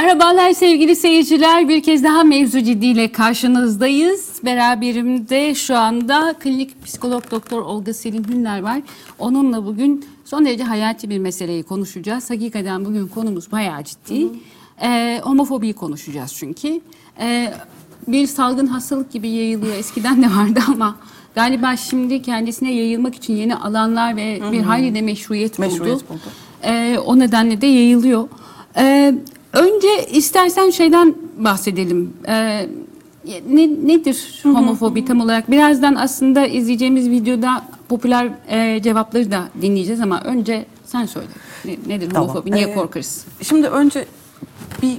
Merhabalar sevgili seyirciler. Bir kez daha mevzu ciddiyle karşınızdayız. Beraberimde şu anda klinik psikolog doktor Olga Selin Hünler var. Onunla bugün son derece hayati bir meseleyi konuşacağız. Hakikaten bugün konumuz bayağı ciddi. Ee, homofobiyi konuşacağız çünkü. Ee, bir salgın hastalık gibi yayılıyor. Eskiden de vardı ama galiba şimdi kendisine yayılmak için yeni alanlar ve bir hayli de meşruiyet, Meşruiyet buldu. buldu. Ee, o nedenle de yayılıyor. Ee, önce istersen şeyden bahsedelim. Ee, ne, nedir homofobi tam olarak? Birazdan aslında izleyeceğimiz videoda popüler e, cevapları da dinleyeceğiz ama önce sen söyle. Ne- nedir Tamam. homofobi? Niye Ee, korkarız? Şimdi önce bir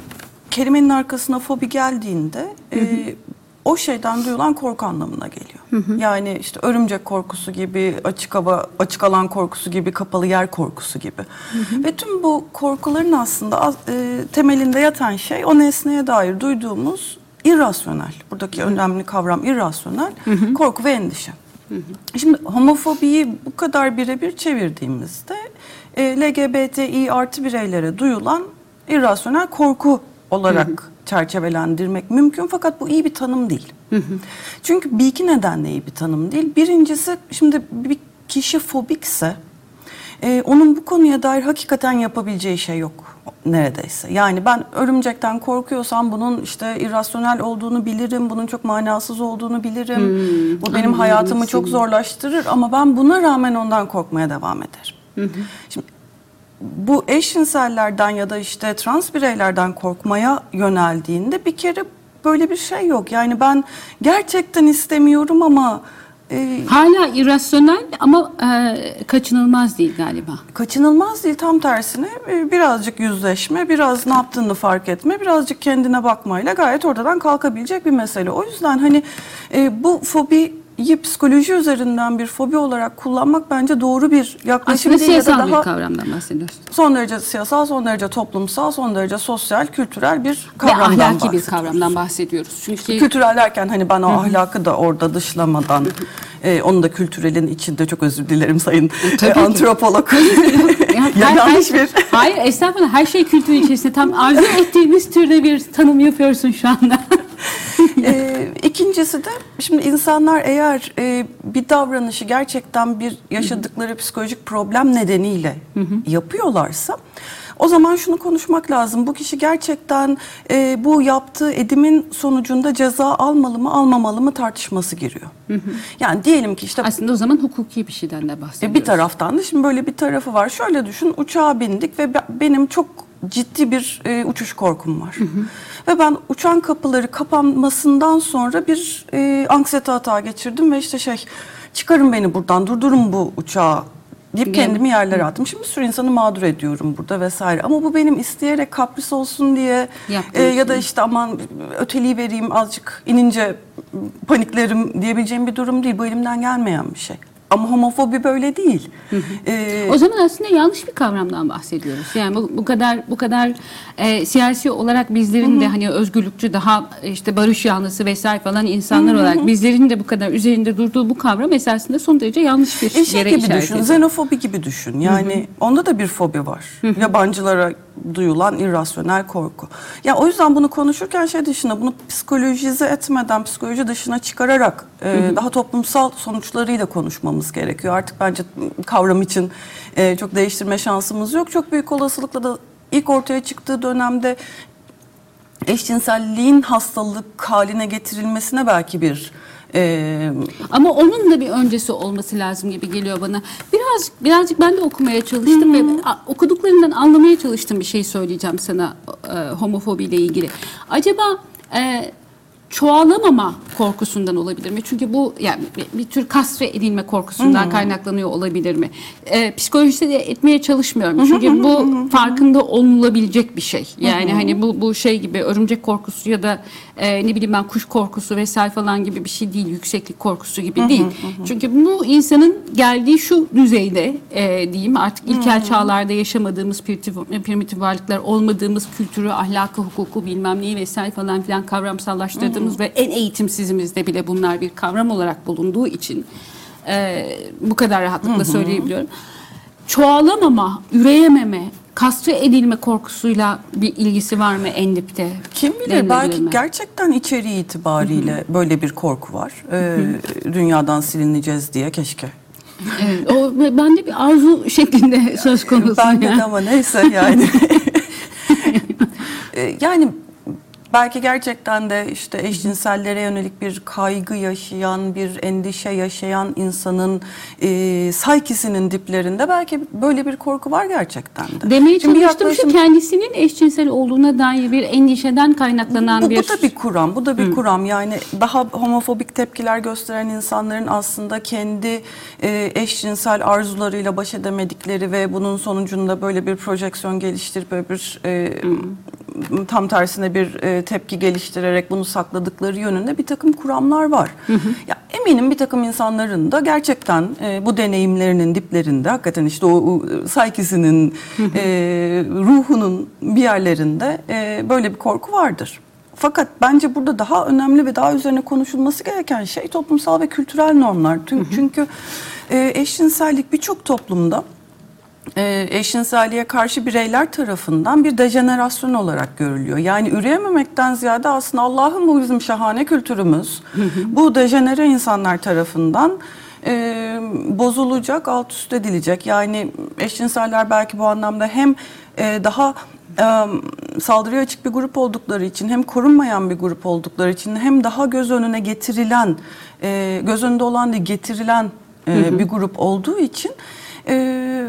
kelimenin arkasına fobi geldiğinde e, o şeyden duyulan korku anlamına geliyor. Yani işte örümcek korkusu gibi, açık hava, açık alan korkusu gibi, kapalı yer korkusu gibi. Ve tüm bu korkuların aslında e, temelinde yatan şey o nesneye dair duyduğumuz irrasyonel. Buradaki önemli kavram irrasyonel korku ve endişe. Şimdi homofobiyi bu kadar birebir çevirdiğimizde e, LGBTİ artı bireylere duyulan irrasyonel korku olarak çerçevelendirmek mümkün fakat bu iyi bir tanım değil. Çünkü bir iki nedenle iyi bir tanım değil. Birincisi şimdi bir kişi fobikse e, onun bu konuya dair hakikaten yapabileceği şey yok neredeyse. Yani ben örümcekten korkuyorsam bunun işte irrasyonel olduğunu bilirim, bunun çok manasız olduğunu bilirim. bu benim anladım hayatımı çok seni. zorlaştırır ama ben buna rağmen ondan korkmaya devam ederim. Şimdi bu eşcinsellerden ya da işte trans bireylerden korkmaya yöneldiğinde bir kere böyle bir şey yok. Yani ben gerçekten istemiyorum ama e, Hala irrasyonel ama e, kaçınılmaz değil galiba. kaçınılmaz değil tam tersine e, birazcık yüzleşme, biraz ne yaptığını fark etme, birazcık kendine bakmayla gayet ortadan kalkabilecek bir mesele. O yüzden hani e, bu fobiyi psikoloji üzerinden bir fobi olarak kullanmak bence doğru bir yaklaşım Aslında değil ya da siyasal bir kavramdan bahsediyorsun. son derece siyasal, son derece toplumsal, son derece sosyal, kültürel bir Ve kavramdan ahlaki bir kavramdan bahsediyoruz. Çünkü Kültürel derken hani ben o ahlakı da orada dışlamadan, e, onu da kültürelin içinde çok özür dilerim sayın e, ki. antropolog. Ya ya her- yanlış her- bir... Hayır estağfurullah her şey kültür içerisinde tam arzu ettiğimiz türde bir tanım yapıyorsun şu anda. İkincisi de şimdi insanlar eğer e, bir davranışı gerçekten bir yaşadıkları psikolojik problem nedeniyle yapıyorlarsa o zaman şunu konuşmak lazım. Bu kişi gerçekten e, bu yaptığı edimin sonucunda ceza almalı mı almamalı mı tartışması giriyor. Yani diyelim ki işte Aslında o zaman hukuki bir şeyden de e, bahsediyoruz. bir taraftan da şimdi böyle bir tarafı var. Şöyle düşün uçağa bindik ve be- benim çok ciddi bir e, uçuş korkum var. Ve ben uçan kapıları kapanmasından sonra bir e, anksiyete hatağı geçirdim ve işte şey çıkarın beni buradan durdurun bu uçağı deyip kendimi yerlere attım. Şimdi bir sürü insanı mağdur ediyorum burada vesaire. Ama bu benim isteyerek kapris olsun diye Yaptığın e, ya da işte aman öteliği vereyim azıcık inince paniklerim diyebileceğim bir durum değil. Bu elimden gelmeyen bir şey. Ama homofobi böyle değil. Ee, O zaman aslında yanlış bir kavramdan bahsediyoruz. Yani bu, bu kadar bu kadar e, siyasi olarak bizlerin de hani özgürlükçü daha işte barış yanlısı vesaire falan insanlar olarak bizlerin de bu kadar üzerinde durduğu bu kavram esasında son derece yanlış bir e, şey yere gibi işaret düşün, ediyor. xenofobi gibi düşün. Yani onda da bir fobi var. Yabancılara duyulan irrasyonel korku. Ya o yüzden bunu konuşurken şey dışında bunu psikolojize etmeden, psikoloji dışına çıkararak e, daha toplumsal sonuçlarıyla konuşmamız gerekiyor. Artık bence kavram için e, çok değiştirme şansımız yok. Çok büyük olasılıkla da ilk ortaya çıktığı dönemde eşcinselliğin hastalık haline getirilmesine belki bir e, Ama onun da bir öncesi olması lazım gibi geliyor bana. Biraz birazcık ben de okumaya çalıştım ve a- okuduklarından anlamaya çalıştım bir şey söyleyeceğim sana e, homofobiyle ilgili. Acaba e, çoğalamama korkusundan olabilir mi? Çünkü bu yani bir, tür kasve edilme korkusundan kaynaklanıyor olabilir mi? E, psikolojisi de etmeye çalışmıyorum. Çünkü bu farkında olulabilecek bir şey. Yani hani bu bu şey gibi örümcek korkusu ya da e, ne bileyim ben kuş korkusu vesaire falan gibi bir şey değil. Yükseklik korkusu gibi değil. Çünkü bu insanın geldiği şu düzeyde e, diyeyim artık ilkel çağlarda yaşamadığımız primitif, primitif varlıklar olmadığımız kültürü, ahlakı, hukuku bilmem neyi vesaire falan filan kavramsallaştırdığımız ve en eğitimsizimizde bile bunlar bir kavram olarak bulunduğu için e, bu kadar rahatlıkla söyleyebiliyorum. Çoğalamama, üreyememe, kastre edilme korkusuyla bir ilgisi var mı en dipte? Kim bilir belki mi? gerçekten içeriği itibariyle böyle bir korku var. Ee, dünyadan silineceğiz diye keşke. Evet, o bende bir arzu şeklinde söz konusu. Ben de yani. ama neyse yani. Ee, yani belki gerçekten de işte eşcinsellere yönelik bir kaygı yaşayan, bir endişe yaşayan insanın e, saykisinin diplerinde belki böyle bir korku var gerçekten de. Demeye Şimdi bir çalıştığım şu yaklaşım- kendisinin eşcinsel olduğuna dair bir endişeden kaynaklanan bu, bir... bu da bir kuram, bu da bir kuram. Yani daha homofobik tepkiler gösteren insanların aslında kendi e, eşcinsel arzularıyla baş edemedikleri ve bunun sonucunda böyle bir projeksiyon geliştirip böyle bir e, tam tersine bir e, tepki geliştirerek bunu sakladıkları yönünde bir takım kuramlar var. Ya eminim bir takım insanların da gerçekten e, bu deneyimlerinin diplerinde hakikaten işte o, saykisinin e, ruhunun bir yerlerinde e, böyle bir korku vardır. Fakat bence burada daha önemli ve daha üzerine konuşulması gereken şey toplumsal ve kültürel normlar. Çünkü e, eşcinsellik birçok toplumda e, eşcinselliğe karşı bireyler tarafından bir dejenerasyon olarak görülüyor. Yani üreyememekten ziyade aslında Allah'ın bu bizim şahane kültürümüz bu dejenere insanlar tarafından e, bozulacak, alt üst edilecek. Yani eşcinseller belki bu anlamda hem e, daha e, saldırıya açık bir grup oldukları için hem korunmayan bir grup oldukları için hem daha göz önüne getirilen, e, göz önünde olan değil getirilen e, bir grup olduğu için e,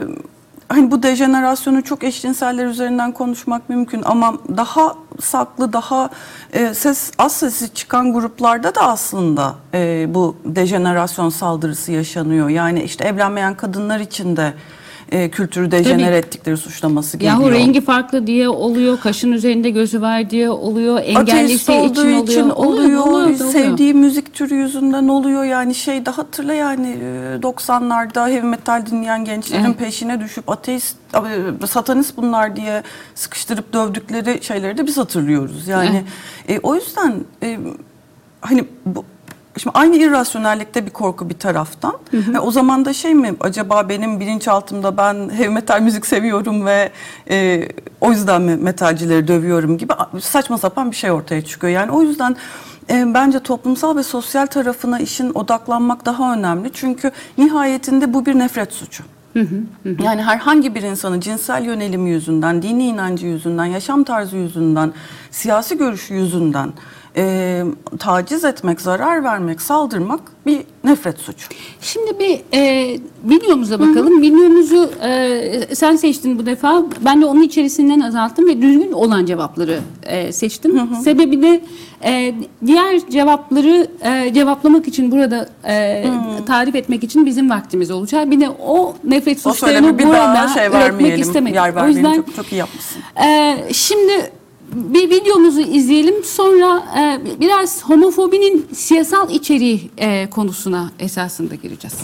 hani bu dejenerasyonu çok eşcinseller üzerinden konuşmak mümkün ama daha saklı, daha e, ses az sesi çıkan gruplarda da aslında e, bu dejenerasyon saldırısı yaşanıyor. Yani işte evlenmeyen kadınlar için de e, kültürü dejenere Tabii. ettikleri suçlaması geliyor. Yahu rengi farklı diye oluyor, kaşın üzerinde gözü var diye oluyor, engellisi olduğu için oluyor. için oluyor, oluyor, oluyor. sevdiği müzik türü yüzünden oluyor. Yani şey daha hatırla yani e, 90'larda heavy metal dinleyen gençlerin Evet. peşine düşüp ateist, e, satanist bunlar diye sıkıştırıp dövdükleri şeyleri de biz hatırlıyoruz. Yani e, o yüzden e, hani bu Şimdi aynı irrasyonellikte bir korku bir taraftan. E, o zaman da şey mi acaba benim bilinçaltımda ben heavy metal müzik seviyorum ve e, o yüzden mi metalcileri dövüyorum gibi saçma sapan bir şey ortaya çıkıyor. Yani o yüzden e, bence toplumsal ve sosyal tarafına işin odaklanmak daha önemli. Çünkü nihayetinde bu bir nefret suçu. Yani herhangi bir insanı cinsel yönelimi yüzünden, dini inancı yüzünden, yaşam tarzı yüzünden, siyasi görüşü yüzünden e, taciz etmek, zarar vermek, saldırmak bir nefret suçu. Şimdi bir e, videomuza bakalım. Videomuzu e, sen seçtin bu defa. Ben de onun içerisinden azalttım ve düzgün olan cevapları e, seçtim. Sebebi de e, diğer cevapları e, cevaplamak için burada e, tarif etmek için bizim vaktimiz olacak. Bir de o nefret suçlarını burada şey üretmek istemedim. yer o yüzden Çok, çok iyi yapmışsın. ee, şimdi bir videomuzu izleyelim sonra e, biraz homofobinin siyasal içeriği e, konusuna esasında gireceğiz.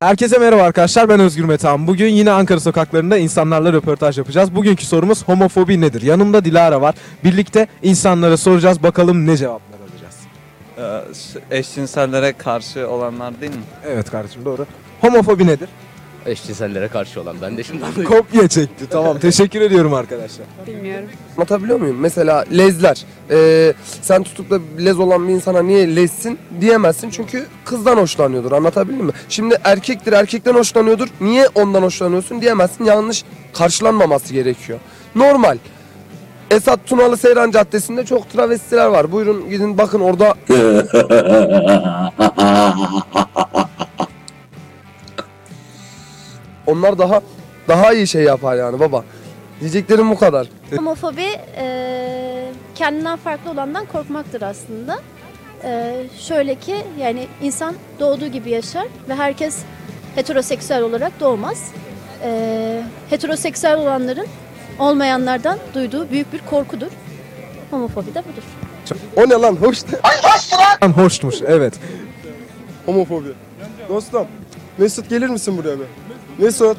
Herkese merhaba arkadaşlar ben Özgür Metehan. Bugün yine Ankara sokaklarında insanlarla röportaj yapacağız. Bugünkü sorumuz homofobi nedir? Yanımda Dilara var. Birlikte insanlara soracağız bakalım ne cevaplar alacağız. Ee, eşcinsellere karşı olanlar değil mi? Evet kardeşim doğru. Homofobi nedir? Eşcinsellere karşı olan. Ben de şimdi. Kopya çekti. Tamam teşekkür ediyorum arkadaşlar. Anlatabiliyor muyum? Mesela lezler. Ee, sen tutup da lez olan bir insana niye lezsin diyemezsin. Çünkü kızdan hoşlanıyordur. Anlatabildim mi? Şimdi erkektir erkekten hoşlanıyordur. Niye ondan hoşlanıyorsun diyemezsin. Yanlış karşılanmaması gerekiyor. Normal. Esat Tunalı Seyran Caddesi'nde çok travestiler var. Buyurun gidin bakın orada onlar daha daha iyi şey yapar yani baba. Diyeceklerim bu kadar. Homofobi eee, kendinden farklı olandan korkmaktır aslında. Eee, şöyle ki yani insan doğduğu gibi yaşar ve herkes heteroseksüel olarak doğmaz. Eee, heteroseksüel olanların olmayanlardan duyduğu büyük bir korkudur. Homofobi de budur. O ne lan hoş Lan Hoşmuş evet. Homofobi. Dostum Mesut gelir misin buraya bir? Mesut.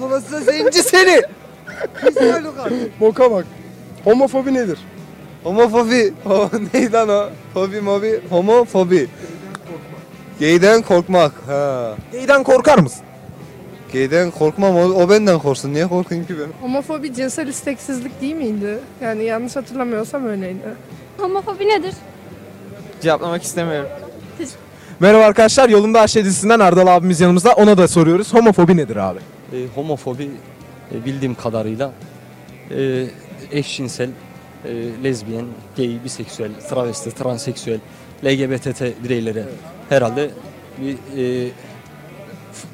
Babası zenci seni. Boka bak. Homofobi nedir? Homofobi. O, neydi lan o? Fobi mobi. Homofobi. Gayden korkmak. Ha. Gayden korkar mısın? Gayden korkmam o, o benden korksun. Niye korkayım ki ben? Homofobi cinsel isteksizlik değil miydi? Yani yanlış hatırlamıyorsam öyleydi. Homofobi nedir? Cevaplamak istemiyorum. Merhaba arkadaşlar yolunda şey dizisinden abimiz yanımızda ona da soruyoruz. Homofobi nedir abi? E, homofobi e, bildiğim kadarıyla e, eşcinsel, e, lezbiyen, gay, biseksüel, travesti, transseksüel, LGBT bireylere herhalde bir e,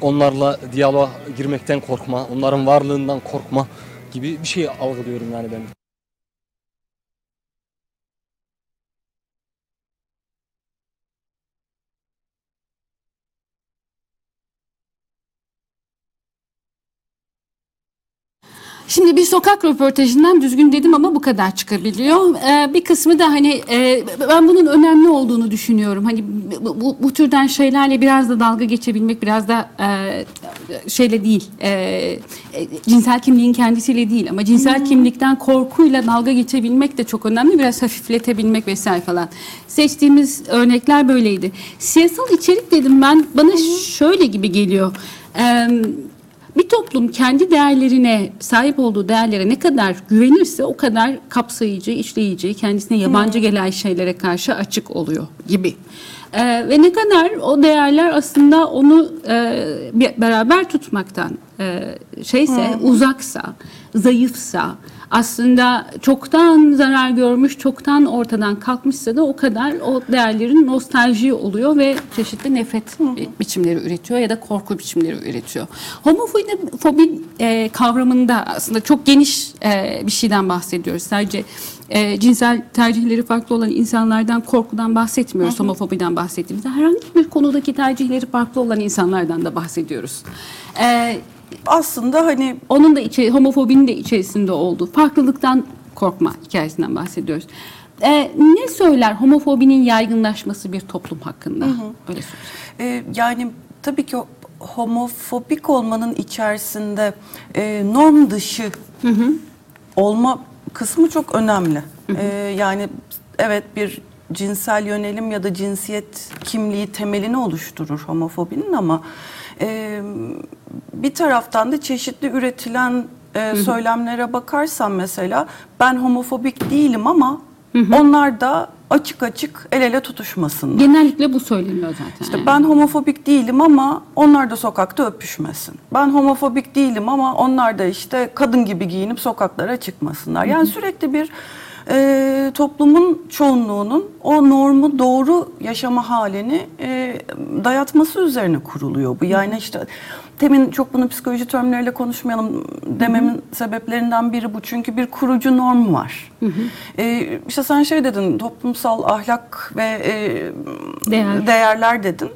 onlarla diyaloğa girmekten korkma, onların varlığından korkma gibi bir şey algılıyorum yani ben. Şimdi bir sokak röportajından düzgün dedim ama bu kadar çıkabiliyor. Ee, bir kısmı da hani e, ben bunun önemli olduğunu düşünüyorum. Hani bu, bu, bu türden şeylerle biraz da dalga geçebilmek biraz da e, şeyle değil. e, e, cinsel kimliğin kendisiyle değil ama cinsel kimlikten korkuyla dalga geçebilmek de çok önemli. Biraz hafifletebilmek vesaire falan. Seçtiğimiz örnekler böyleydi. Siyasal içerik dedim ben bana şöyle gibi geliyor. Eee bir toplum kendi değerlerine, sahip olduğu değerlere ne kadar güvenirse o kadar kapsayıcı, işleyici, kendisine yabancı gelen şeylere karşı açık oluyor gibi. Ee, ve ne kadar o değerler aslında onu e, beraber tutmaktan e, şeyse, uzaksa, zayıfsa, aslında çoktan zarar görmüş, çoktan ortadan kalkmışsa da o kadar o değerlerin nostalji oluyor ve çeşitli nefret bi- biçimleri üretiyor ya da korku biçimleri üretiyor. Homofobi fobi e, kavramında aslında çok geniş e, bir şeyden bahsediyoruz. Sadece e, cinsel tercihleri farklı olan insanlardan korkudan bahsetmiyoruz, homofobiden bahsettiğimizde. Herhangi bir konudaki tercihleri farklı olan insanlardan da bahsediyoruz. E, Aslında hani onun da içi, homofobinin de içerisinde olduğu farklılıktan korkma hikayesinden bahsediyoruz. Ee, ne söyler homofobinin yaygınlaşması bir toplum hakkında? Öyle söyleyeyim. e, yani tabii ki homofobik olmanın içerisinde e, norm dışı olma kısmı çok önemli. E, yani evet bir cinsel yönelim ya da cinsiyet kimliği temelini oluşturur homofobinin ama e, bir taraftan da çeşitli üretilen e, söylemlere bakarsan mesela ben homofobik değilim ama onlar da açık açık el ele tutuşmasınlar. Genellikle bu söyleniyor zaten. İşte yani. ben homofobik değilim ama onlar da sokakta öpüşmesin. Ben homofobik değilim ama onlar da işte kadın gibi giyinip sokaklara çıkmasınlar. Yani sürekli bir e, toplumun çoğunluğunun o normu doğru yaşama halini e, dayatması üzerine kuruluyor bu. Yani işte temin çok bunu psikoloji terimleriyle konuşmayalım dememin sebeplerinden biri bu. Çünkü bir kurucu norm var. E, işte sen şey dedin toplumsal ahlak ve e, Değer. değerler dedin.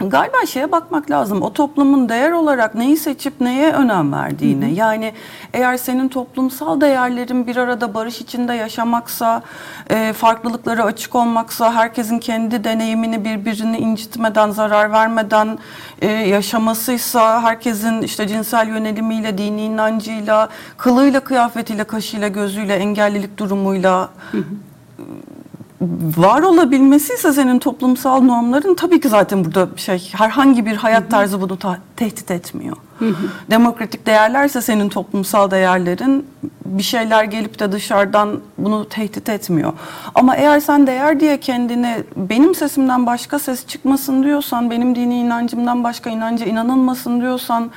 Galiba şeye bakmak lazım. O toplumun değer olarak neyi seçip neye önem verdiğine. Yani eğer senin toplumsal değerlerin bir arada barış içinde yaşamaksa, e, farklılıklara açık olmaksa, herkesin kendi deneyimini birbirini incitmeden, zarar vermeden e, yaşamasıysa, herkesin işte cinsel yönelimiyle, dini inancıyla, kılıyla, kıyafetiyle, kaşıyla, gözüyle, engellilik durumuyla var olabilmesi ise senin toplumsal normların tabii ki zaten burada şey herhangi bir hayat tarzı bunu ta- tehdit etmiyor. Demokratik değerlerse senin toplumsal değerlerin bir şeyler gelip de dışarıdan bunu tehdit etmiyor. Ama eğer sen değer diye kendini benim sesimden başka ses çıkmasın diyorsan, benim dini inancımdan başka inanca inanılmasın diyorsan,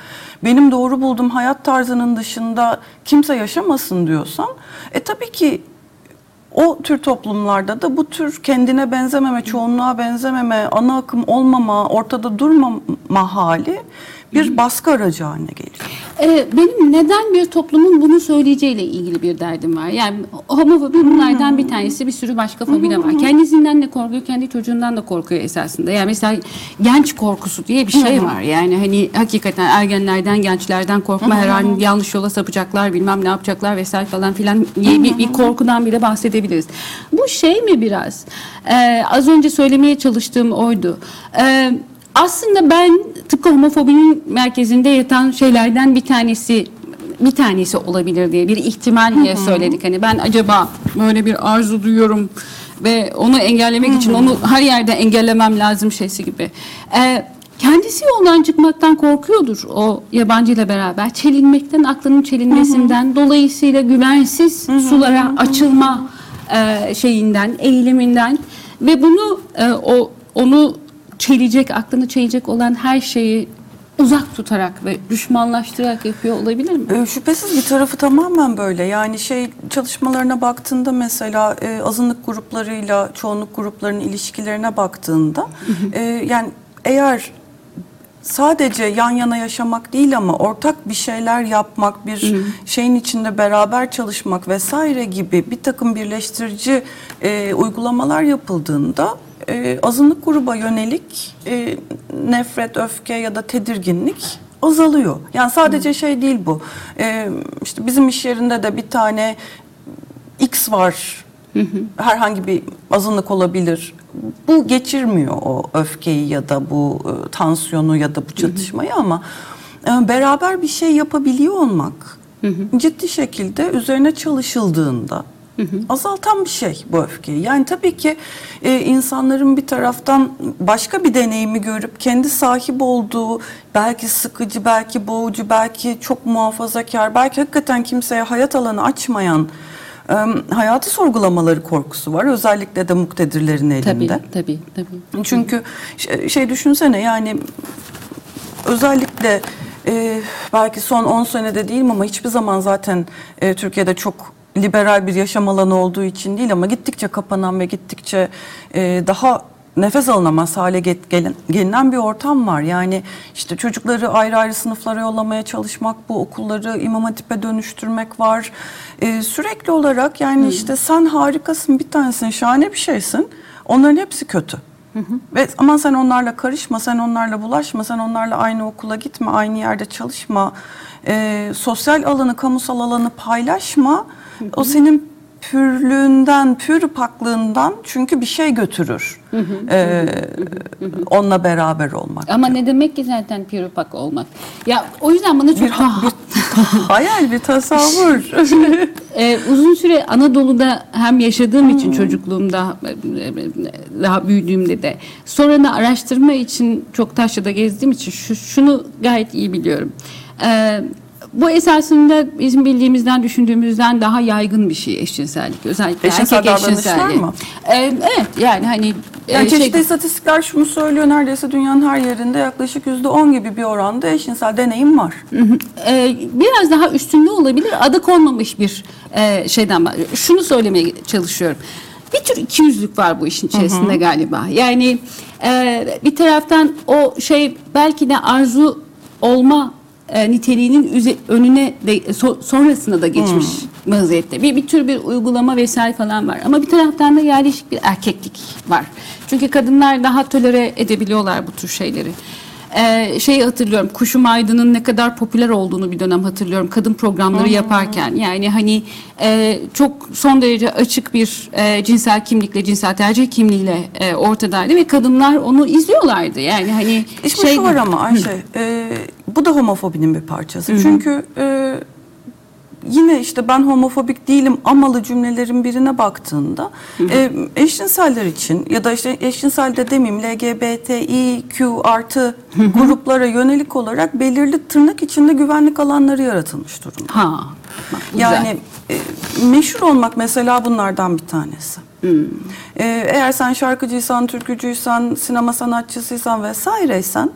benim doğru bulduğum hayat tarzının dışında kimse yaşamasın diyorsan, e tabii ki o tür toplumlarda da bu tür kendine benzememe, çoğunluğa benzememe, ana akım olmama, ortada durmama hali bir baskı aracı haline geliyor. Ee, benim neden bir toplumun bunu söyleyeceğiyle ilgili bir derdim var. Yani homofobi bunlardan bir tanesi bir sürü başka fobi de var. Kendisinden de korkuyor, kendi çocuğundan da korkuyor esasında. Yani mesela genç korkusu diye bir şey var. Yani hani hakikaten ergenlerden, gençlerden korkma, her an yanlış yola sapacaklar, bilmem ne yapacaklar vesaire falan filan diye bir, bir korkudan bile bahsedebiliriz. Bu şey mi biraz? Ee, az önce söylemeye çalıştığım oydu. Ee, aslında ben tıpkı homofobinin merkezinde yatan şeylerden bir tanesi bir tanesi olabilir diye bir ihtimalle söyledik. Hani ben acaba böyle bir arzu duyuyorum ve onu engellemek için onu her yerde engellemem lazım şeysi gibi. Ee, kendisi yoldan çıkmaktan korkuyordur o yabancıyla beraber. Çelinmekten, aklının çelinmesinden, dolayısıyla güvensiz sulara açılma e, şeyinden, eğiliminden ve bunu e, o onu çelecek, aklını çelecek olan her şeyi uzak tutarak ve düşmanlaştırarak yapıyor olabilir mi? Ee, Şüphesiz bir tarafı tamamen böyle. Yani şey çalışmalarına baktığında mesela e, azınlık gruplarıyla çoğunluk gruplarının ilişkilerine baktığında e, yani eğer sadece yan yana yaşamak değil ama ortak bir şeyler yapmak, bir şeyin içinde beraber çalışmak vesaire gibi bir takım birleştirici e, uygulamalar yapıldığında e, azınlık gruba yönelik e, nefret, öfke ya da tedirginlik azalıyor. Yani sadece şey değil bu. E, işte bizim iş yerinde de bir tane X var. Herhangi bir azınlık olabilir. Bu geçirmiyor o öfkeyi ya da bu e, tansiyonu ya da bu çatışmayı ama e, beraber bir şey yapabiliyor olmak ciddi şekilde üzerine çalışıldığında azaltan bir şey bu öfkeyi. Yani tabii ki e, insanların bir taraftan başka bir deneyimi görüp kendi sahip olduğu belki sıkıcı, belki boğucu, belki çok muhafazakar, belki hakikaten kimseye hayat alanı açmayan hayatı sorgulamaları korkusu var. Özellikle de muktedirlerin elinde. Tabii, tabii, tabii. Çünkü şey, şey düşünsene yani özellikle e, belki son 10 senede değilim ama hiçbir zaman zaten e, Türkiye'de çok liberal bir yaşam alanı olduğu için değil ama gittikçe kapanan ve gittikçe e, daha nefes alınamaz hale get- gelen, gelinen bir ortam var. Yani işte çocukları ayrı ayrı sınıflara yollamaya çalışmak, bu okulları imam hatipe dönüştürmek var. E, sürekli olarak yani işte sen harikasın, bir tanesin, şahane bir şeysin. Onların hepsi kötü. Ve aman sen onlarla karışma, sen onlarla bulaşma, sen onlarla aynı okula gitme, aynı yerde çalışma, e, sosyal alanı, kamusal alanı paylaşma. O senin pürlüğünden, pür paklığından çünkü bir şey götürür. E, onunla beraber olmak. Ama ne demek ki zaten piropak olmak? Ya o yüzden bana çok bir, bir hayal, bir tasavvur. Ee, uzun süre Anadolu'da hem yaşadığım için çocukluğumda e, daha büyüdüğümde de sonra da araştırma için çok Taşra'da gezdiğim için şu, şunu gayet iyi biliyorum. Ee, bu esasında bizim bildiğimizden, düşündüğümüzden daha yaygın bir şey eşcinsellik. Özellikle Eşcinsel erkek eşcinselliği. mı? Ee, evet yani hani e, Yani şey- çeşitli istatistikler şunu söylüyor neredeyse dünyanın her yerinde yaklaşık yüzde on gibi bir oranda eşcinsel deneyim var. Ee, biraz daha üstünde olabilir. Adı konmamış bir e, şeyden var. Şunu söylemeye çalışıyorum. Bir tür ikiyüzlük var bu işin içerisinde galiba. Yani e, bir taraftan o şey belki de arzu olma e, niteliğinin üze- önüne de so- sonrasına da geçmiş vaziyette. Bir, bir tür bir uygulama vesaire falan var. Ama bir taraftan da yerleşik bir erkeklik var. Çünkü kadınlar daha tolere edebiliyorlar bu tür şeyleri. Ee, şeyi hatırlıyorum Kuşum Aydın'ın ne kadar popüler olduğunu bir dönem hatırlıyorum kadın programları yaparken yani hani e, çok son derece açık bir e, cinsel kimlikle cinsel tercih kimliğiyle e, ortadaydı ve kadınlar onu izliyorlardı yani hani İşte şey şu var ama Ayşe, e, bu da homofobinin bir parçası. Çünkü e, yine işte ben homofobik değilim amalı cümlelerin birine baktığında e, eşcinseller için ya da işte eşcinsel de demeyeyim LGBTİQ artı gruplara yönelik olarak belirli tırnak içinde güvenlik alanları yaratılmış durumda. ha bak, güzel. Yani e, meşhur olmak mesela bunlardan bir tanesi. E, eğer sen şarkıcıysan, türkücüysen, sinema sanatçısıysan vesaireysen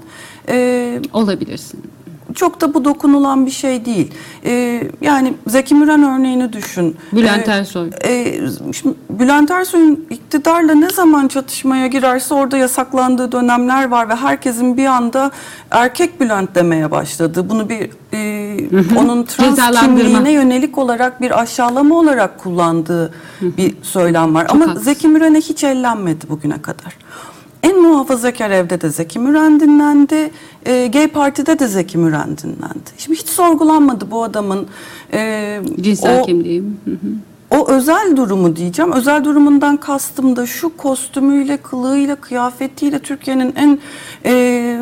e, olabilirsin. Çok da bu dokunulan bir şey değil. E, yani Zeki Müren örneğini düşün. Bülent E, Ersoy. e, şimdi Bülent Ersoy'un iktidarla ne zaman çatışmaya girerse orada yasaklandığı dönemler var ve herkesin bir anda erkek Bülent demeye başladı. Bunu bir e, onun trans kimliğine yönelik olarak bir aşağılama olarak kullandığı bir söylem var. Ama haklısın. Zeki Müren'e hiç ellenmedi bugüne kadar. En muhafazakar evde de Zeki Müren dinlendi. E, gay Parti'de de Zeki Müren dinlendi. Şimdi hiç sorgulanmadı bu adamın e, Cinsel o- kimliğim. Hı hı. o özel durumu diyeceğim. Özel durumundan kastım da şu kostümüyle, kılığıyla, kıyafetiyle Türkiye'nin en e,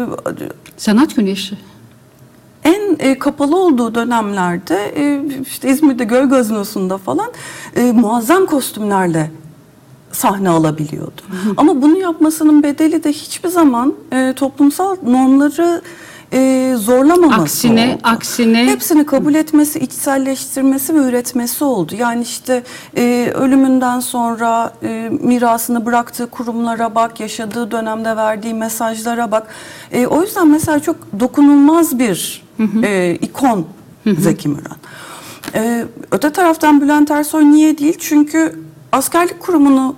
Sanat güneşi. en e, kapalı olduğu dönemlerde e, işte İzmir'de Göl Gazinosu'nda falan e, muazzam kostümlerle sahne alabiliyordu. Ama bunu yapmasının bedeli de hiçbir zaman e, toplumsal normları e, zorlamaması Aksine, oldu. aksine Hepsini kabul etmesi, içselleştirmesi ve üretmesi oldu. Yani işte e, ölümünden sonra e, mirasını bıraktığı kurumlara bak, yaşadığı dönemde verdiği mesajlara bak. E, o yüzden mesela çok dokunulmaz bir e, ikon Zeki Müren. E, öte taraftan Bülent Ersoy niye değil? Çünkü askerlik kurumunu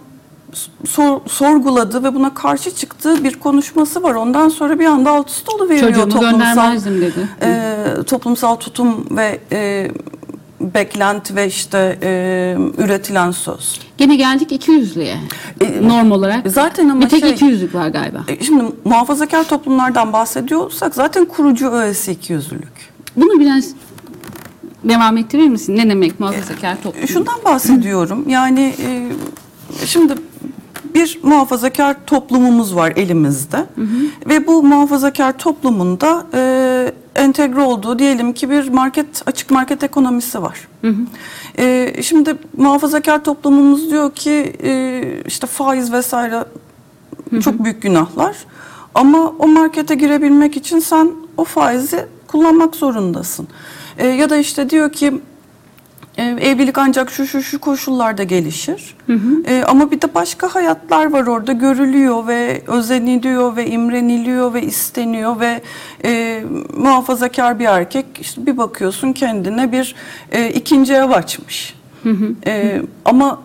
sor- sorguladı ve buna karşı çıktığı bir konuşması var. Ondan sonra bir anda alt üst oluveriyor çocuğumu toplumsal göndermezdim dedi. e, toplumsal tutum ve e, beklenti ve işte e, üretilen söz. Gene geldik 200'lüye. E, Norm olarak. zaten ama bir tek şey- 200'lük var galiba. E, Şimdi muhafazakar toplumlardan bahsediyorsak zaten kurucu öğesi ikiyüzlülük. Bunu biraz devam ettirir misin? Ne demek muhafazakar toplum? E, Şundan bahsediyorum. Yani e, şimdi bir muhafazakar toplumumuz var elimizde ve bu muhafazakar toplumunda e, entegre olduğu diyelim ki bir market açık market ekonomisi var. E, şimdi muhafazakar toplumumuz diyor ki e, işte faiz vesaire çok büyük günahlar. Ama o markete girebilmek için sen o faizi kullanmak zorundasın. E, ya da işte diyor ki e, evlilik ancak şu şu şu koşullarda gelişir. E, ama bir de başka hayatlar var orada görülüyor ve özeniliyor ve imreniliyor ve isteniyor ve e, muhafazakar bir erkek işte bir bakıyorsun kendine bir e, ikinci ev açmış. E, ama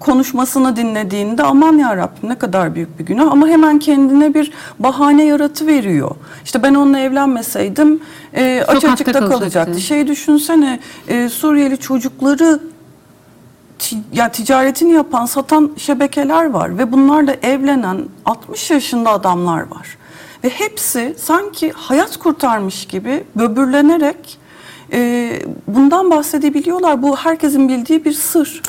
konuşmasını dinlediğinde aman ya Rabbim ne kadar büyük bir günah ama hemen kendine bir bahane yaratı veriyor. İşte ben onunla evlenmeseydim e, aç açıkta kalacaktı. kalacaktı. Şey düşünsene e, Suriyeli çocukları ya ticaretini yapan, satan şebekeler var ve bunlarla evlenen 60 yaşında adamlar var. Ve hepsi sanki hayat kurtarmış gibi böbürlenerek e, bundan bahsedebiliyorlar. Bu herkesin bildiği bir sır.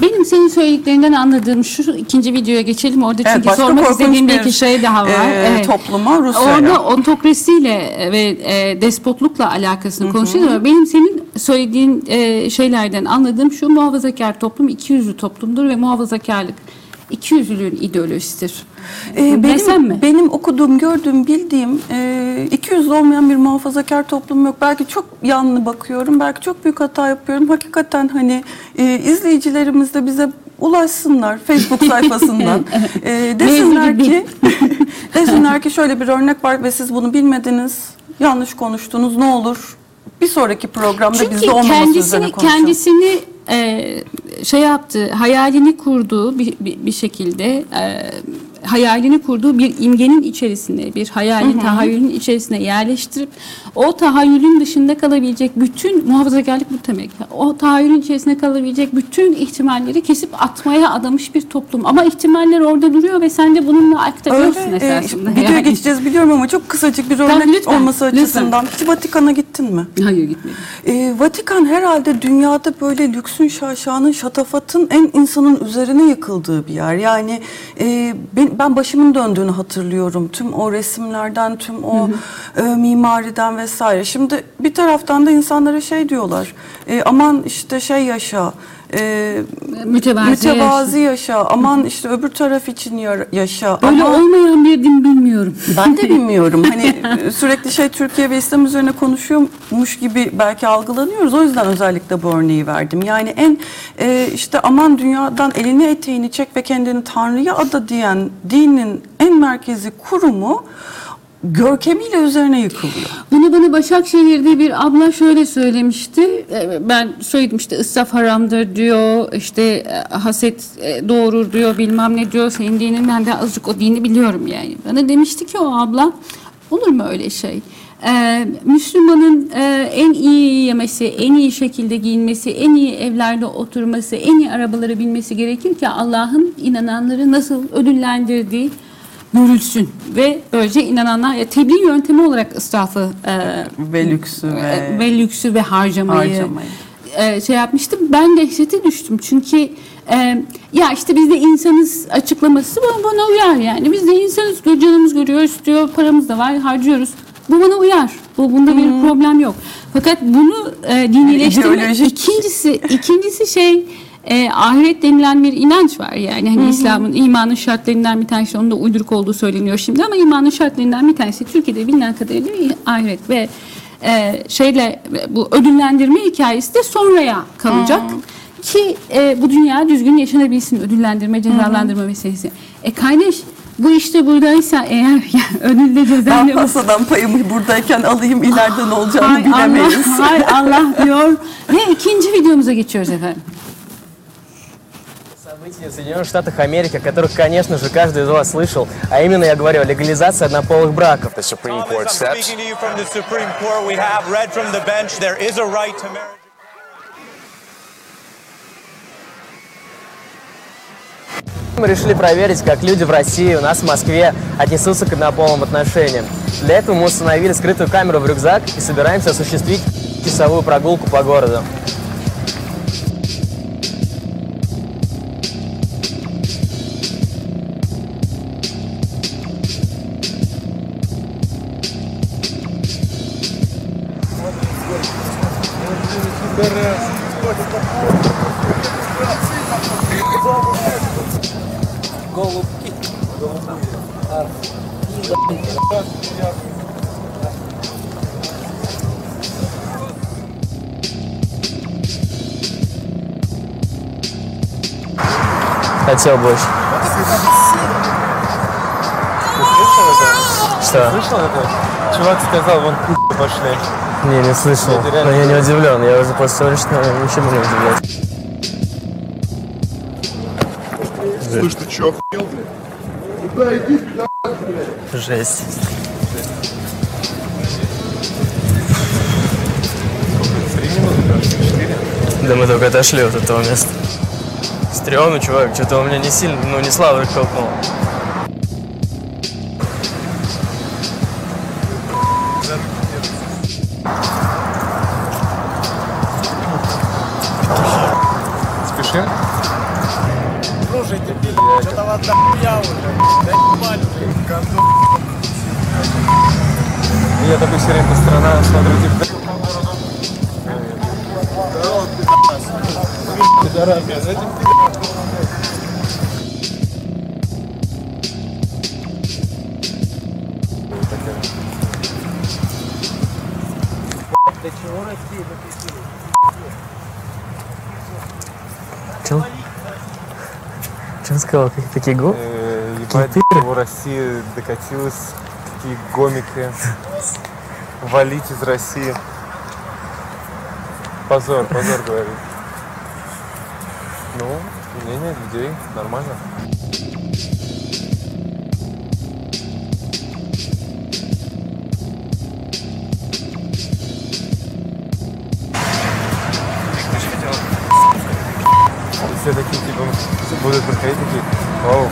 Benim senin söylediklerinden anladığım şu ikinci videoya geçelim. Orada Evet, çünkü başka sormak istediğim bir iki şey daha var. e, Evet. topluma, Rusya'ya. Orada ontokrasiyle ve e, despotlukla alakasını konuşuyoruz ama benim senin söylediğin e, şeylerden anladığım şu muhafazakar toplum iki yüzlü toplumdur ve muhafazakarlık iki yüzlülüğün ideolojisidir. Ee, benim, mi? benim okuduğum, gördüğüm, bildiğim e, iki yüzlü olmayan bir muhafazakar toplum yok. Belki çok yanlı bakıyorum, belki çok büyük hata yapıyorum. Hakikaten hani e, izleyicilerimiz de bize ulaşsınlar Facebook sayfasından. E, desinler ki desinler ki şöyle bir örnek var ve siz bunu bilmediniz, yanlış konuştunuz. Ne olur bir sonraki programda Çünkü bizde olmaması üzerine kendisini konuşalım. kendisini e, şey yaptı, hayalini kurduğu bir, bir, bir şekilde e, hayalini kurduğu bir imgenin içerisine, bir hayalin, tahayyülün içerisine yerleştirip o tahayyülün dışında kalabilecek bütün muhafazakarlık bu demek. O tahayyülün içerisinde kalabilecek bütün ihtimalleri kesip atmaya adamış bir toplum. Ama ihtimaller orada duruyor ve sen de bununla aktarıyorsun e, esasında. videoya yani. geçeceğiz biliyorum ama çok kısacık bir örnek lütfen, olması lütfen. açısından. Hiç Vatikan'a gittin mi? Hayır gitmedim. E, Vatikan herhalde dünyada böyle lüksün, şaşanın, şatafatın en insanın üzerine yıkıldığı bir yer. Yani e, ben, ben başımın döndüğünü hatırlıyorum. Tüm o resimlerden, tüm o e, mimariden vesaire. Şimdi bir taraftan da insanlara şey diyorlar. e, aman işte şey yaşa. E, Mütevazi, mütevazi yaşa. Aman işte öbür taraf için ya- yaşa. Böyle Ama- olmayan bir din bilmiyorum. ben de bilmiyorum. Hani e, sürekli şey Türkiye ve İslam üzerine konuşuyormuş gibi belki algılanıyoruz. O yüzden özellikle bu örneği verdim. Yani en e, işte aman dünyadan elini eteğini çek ve kendini Tanrı'ya ada diyen dinin en merkezi kurumu görkemiyle üzerine yıkılıyor. Bunu bana Başakşehir'de bir abla şöyle söylemişti. Ee, Ben söyledim işte ıssaf haramdır diyor, işte e, haset e, doğurur diyor, bilmem ne diyor. Senin dinin ben de azıcık o dini biliyorum yani. Bana demişti ki o abla, olur mu öyle şey? Ee, Müslümanın e, en iyi yemesi, en iyi şekilde giyinmesi, en iyi evlerde oturması, en iyi arabaları bilmesi gerekir ki Allah'ın inananları nasıl ödüllendirdiği görülsün ve böylece inananlar ya tebliğ yöntemi olarak ısrafı e, Ve lüksü ve, e, ve lüksü ve harcamayı, harcamayı. e, şey yapmıştım. Ben dehşete düştüm çünkü e, ya işte biz de insanız açıklaması bana, bana uyar yani. Biz de insanız diyor, canımız görüyor, istiyor, paramız da var, harcıyoruz. Bu bana uyar. Bu bunda bir problem yok. Fakat bunu e, dinileştirmek İdeolojik. ikincisi ikincisi şey e, ahiret denilen bir inanç var. Yani hani İslam'ın imanın şartlarından bir tanesi onun da uyduruk olduğu söyleniyor şimdi ama imanın şartlarından bir tanesi Türkiye'de bilinen kadarıyla ahiret ve e, şeyle bu ödüllendirme hikayesi de sonraya kalacak. Ki e, bu dünya düzgün yaşanabilsin ödüllendirme, cezalandırma meselesi. E kardeş bu işte buradaysa eğer yani ödülde Ben cezalandırma pasadan payımı buradayken alayım ileride ne olacağını Hay bilemeyiz. Allah, hay Allah diyor. Ve ikinci videomuza geçiyoruz efendim. События в Соединенных Штатах Америки, о которых, конечно же, каждый из вас слышал, а именно, я говорю, о легализации однополых браков. The Supreme Court. Мы решили проверить, как люди в России, у нас в Москве, отнесутся к однополым отношениям. Для этого мы установили скрытую камеру в рюкзак и собираемся осуществить часовую прогулку по городу. Хотел больше. Что? Слышал это? Чувак сказал, вон пошли. Не, не слышал. Но я не удивлен. Я уже после сегодняшнего ничему не удивляюсь. Слышь, ты чё, охуел, Жесть. Да мы только отошли от этого места стрёмно, чувак, что-то у меня не сильно, ну, не слабо щелкнул. Спешим? Слушай, ты пи***, что-то вас я уже, да ебали уже, Я такой все время по сторонам смотрю, типа, да? Здорово, пидорас. Пидорас, этим Такие губы? Э, Ебать, его Россия докатилась. Такие гомики. Валить из России. Позор, позор, говорит. Ну, мнение людей нормально. Все такие, типа, будут проходить такие, оу,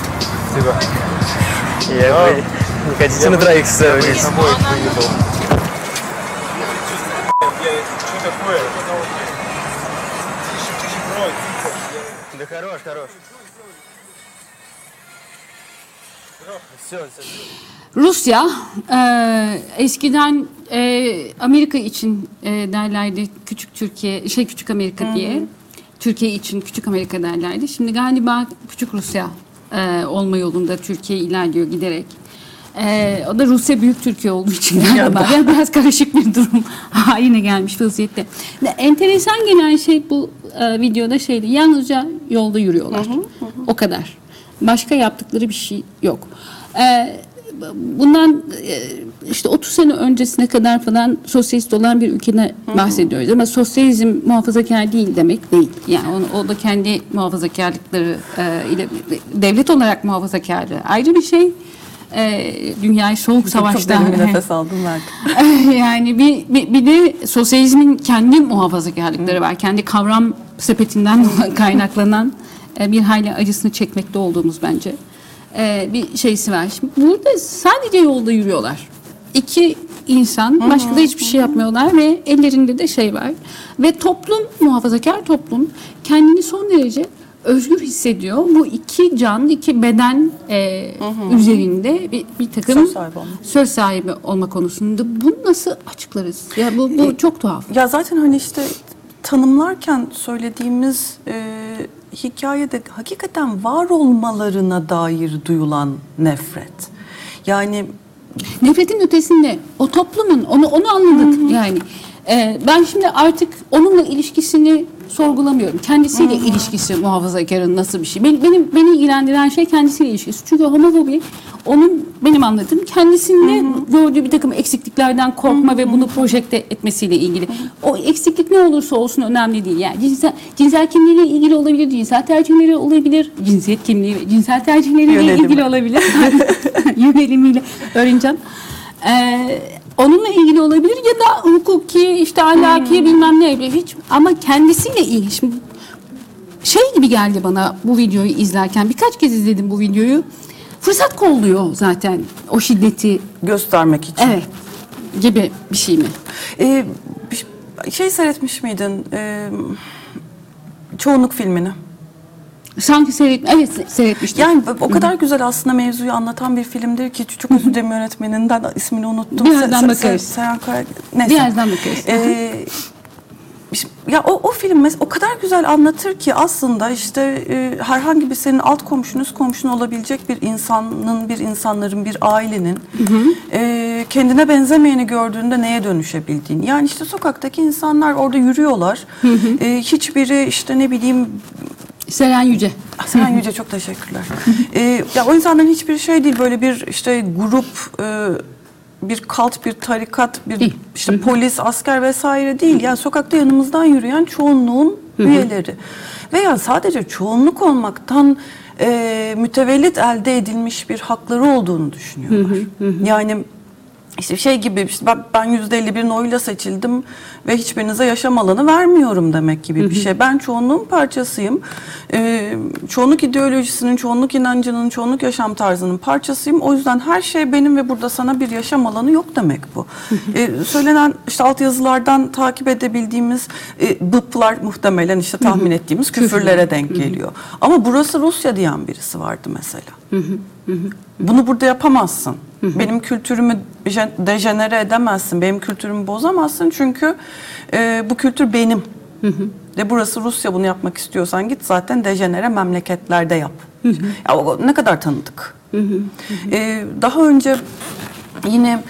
типа, Я А. вы не хотите на троих я сцену бы с собой выебал. Что такое? Да хорош, хорош. Все, все. Rusya e, eskiden e, Amerika için e, derlerdi küçük Türkiye şey küçük Amerika diye. Türkiye için küçük Amerika derlerdi. Şimdi galiba küçük Rusya e, olma yolunda Türkiye ilerliyor giderek. E, o da Rusya büyük Türkiye olduğu için galiba Yani biraz karışık bir durum haline gelmiş vaziyette. De, enteresan gelen şey bu e, videoda şeydi yalnızca yolda yürüyorlar. O kadar. Başka yaptıkları bir şey yok. E, bundan e, işte 30 sene öncesine kadar falan sosyalist olan bir ülkede bahsediyoruz ama sosyalizm muhafazakar değil demek değil. Yani o, o da kendi muhafazakarlıkları e, ile devlet olarak muhafazakarlığı ayrı bir şey. E, dünyayı soğuk Çok savaşta derin bir nefes aldım verdim. yani bir, bir, bir de sosyalizmin kendi muhafazakarlıkları var. Kendi kavram sepetinden kaynaklanan e, bir hayli acısını çekmekte olduğumuz bence e, bir şeysi var. Şimdi burada sadece yolda yürüyorlar. İki insan başka da hiçbir şey yapmıyorlar ve ellerinde de şey var. Ve toplum, muhafazakar toplum kendini son derece özgür hissediyor. Bu iki can, iki beden e, üzerinde bir, bir takım Söz sahibi olma. söz sahibi olma konusunda bunu nasıl açıklarız? Ya bu, bu çok tuhaf. Ya zaten hani işte tanımlarken söylediğimiz e, hikayede hakikaten var olmalarına dair duyulan nefret. Yani Nefretin ötesinde o toplumun onu onu anladık yani. Ee, ben şimdi artık onunla ilişkisini sorgulamıyorum. Kendisiyle ilişkisi muhafazakarın nasıl bir şey. Benim, benim beni ilgilendiren şey kendisiyle ilişkisi. Çünkü homofobi onun benim anladığım kendisinde gördüğü bir takım eksikliklerden korkma ve bunu projekte etmesiyle ilgili. O eksiklik ne olursa olsun önemli değil. Yani cinsel, cinsel kimliğiyle ilgili olabilir, cinsel tercihleri olabilir, cinsiyet kimliği, ve cinsel tercihleriyle Yönelimi. ilgili olabilir. Yönelimiyle öğreneceğim. Ee, onunla ilgili olabilir ya da hukuki işte ahlaki bilmem ne hiç ama kendisiyle ilgili şimdi şey gibi geldi bana bu videoyu izlerken birkaç kez izledim bu videoyu fırsat kolluyor zaten o şiddeti göstermek için. evet gibi bir şey mi? Ee, şey seyretmiş miydin? Ee, çoğunluk filmini. Sanki seyret evet se- seyretmiştim. Yani o kadar güzel aslında mevzuyu anlatan bir filmdir ki çok özür dilerim yönetmeninden ismini unuttum. Birazdan bakarız. Kara- neyse. Birazdan bakarız. Ee, ya o, o film o kadar güzel anlatır ki aslında işte e, herhangi bir senin alt komşun üst komşun olabilecek bir insanın bir insanların bir ailenin e, kendine benzemeyeni gördüğünde neye dönüşebildiğini yani işte sokaktaki insanlar orada yürüyorlar E, hiçbiri işte ne bileyim Seren Yüce. Seren Yüce çok teşekkürler. Ee, ya o insanların hiçbir şey değil böyle bir işte grup e, bir kalt, bir tarikat, bir Değil. işte polis, asker vesaire değil. Yani sokakta yanımızdan yürüyen çoğunluğun üyeleri. Veya sadece çoğunluk olmaktan e, mütevellit elde edilmiş bir hakları olduğunu düşünüyorlar. Yani işte şey gibi işte ben, ben %51'in oyuyla seçildim ve hiçbirinize yaşam alanı vermiyorum demek gibi bir şey. Ben çoğunluğun parçasıyım. Ee, çoğunluk ideolojisinin, çoğunluk inancının, çoğunluk yaşam tarzının parçasıyım. O yüzden her şey benim ve burada sana bir yaşam alanı yok demek bu. Ee, söylenen işte altyazılardan takip edebildiğimiz e, bıplar muhtemelen işte tahmin ettiğimiz küfürlere denk geliyor. Ama burası Rusya diyen birisi vardı mesela. Bunu burada yapamazsın. Benim kültürümü je- dejenere edemezsin. Benim kültürümü bozamazsın çünkü e, bu kültür benim. Ve burası Rusya bunu yapmak istiyorsan git zaten dejenere memleketlerde yap. Ya, ne kadar tanıdık. E, daha önce yine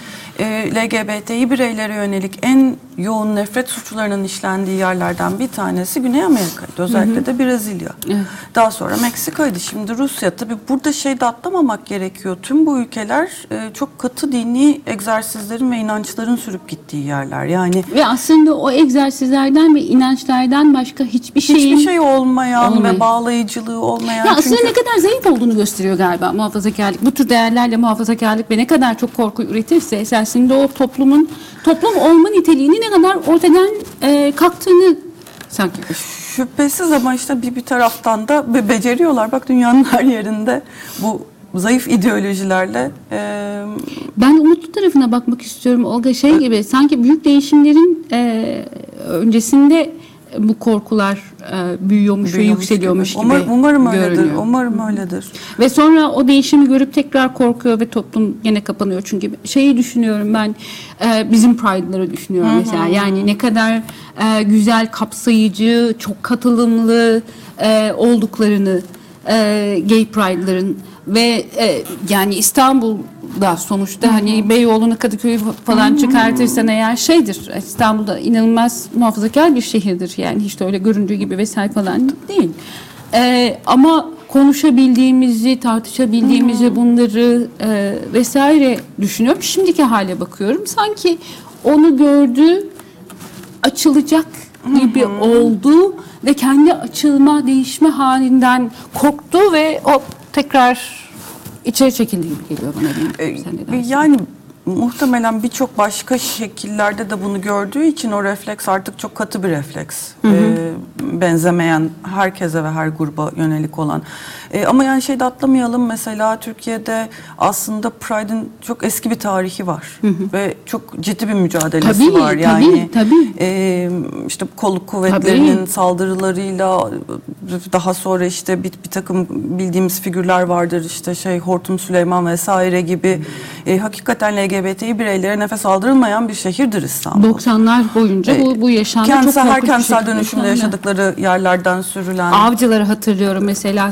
LGBTİ bireylere yönelik en yoğun nefret suçlarının işlendiği yerlerden bir tanesi Güney Amerika'ydı. Özellikle de Brezilya. Daha sonra Meksika'ydı. Şimdi Rusya. Tabii burada şey de atlamamak gerekiyor. Tüm bu ülkeler e, çok katı dini egzersizlerin ve inançların sürüp gittiği yerler. Yani Ve aslında o egzersizlerden ve inançlardan başka hiçbir şeyin hiçbir şey olmayan Olmayan. ve bağlayıcılığı olmayan. Ya aslında çünkü- ne kadar zayıf olduğunu gösteriyor galiba muhafazakarlık. Bu tür değerlerle muhafazakarlık ve ne kadar çok korku üretirse esasında o toplumun toplum olma niteliğini ne kadar ortadan e, kalktığını sanki. Şüphesiz ama işte bir, bir taraftan da be- beceriyorlar. Bak dünyanın her yerinde bu zayıf ideolojilerle e, Ben umutlu tarafına bakmak istiyorum Olga şey gibi sanki büyük değişimlerin e, öncesinde bu korkular e, büyüyormuş ve büyüyormuş yükseliyormuş gibi, Umar- umarım öyledir. görünüyor. Umarım öyledir. Ve sonra o değişimi görüp tekrar korkuyor ve toplum yine kapanıyor. Çünkü şeyi düşünüyorum ben e, bizim Pride'ları düşünüyorum mesela. Yani ne kadar e, güzel, kapsayıcı, çok katılımlı e, olduklarını e, gay Pride'ların ve e, yani İstanbul'da sonuçta hani Beyoğlu'nu Kadıköy'ü falan çıkartırsan eğer şeydir İstanbul'da inanılmaz muhafazakar bir şehirdir yani hiç de öyle göründüğü gibi vesaire falan değil. Ee, ama konuşabildiğimizi, tartışabildiğimizi bunları e, vesaire düşünüyorum. Şimdiki hale bakıyorum. Sanki onu gördü, açılacak gibi oldu ve kendi açılma, değişme halinden korktu ve o tekrar içeri çekildi gibi geliyor bana. Sen ne Ee, dersin? Yani muhtemelen birçok başka şekillerde de bunu gördüğü için o refleks artık çok katı bir refleks. Ee, benzemeyen herkese ve her gruba yönelik olan. Ee, ama yani şeyde atlamayalım mesela Türkiye'de aslında Pride'in çok eski bir tarihi var. Ve çok ciddi bir mücadelesi Tabii, var. tabii, Yani tabii. e, işte kolluk kuvvetlerinin Tabii. saldırılarıyla daha sonra işte bir, bir takım bildiğimiz figürler vardır işte şey Hortum Süleyman vesaire gibi e, hakikaten LGBTİ bireylere nefes aldırılmayan bir şehirdir İstanbul. 90'lar boyunca bu, bu yaşandı. Çok Kentsel, her korkunç bir kentsel dönüşümde yaşadıkları yerlerden sürülen. Avcıları hatırlıyorum mesela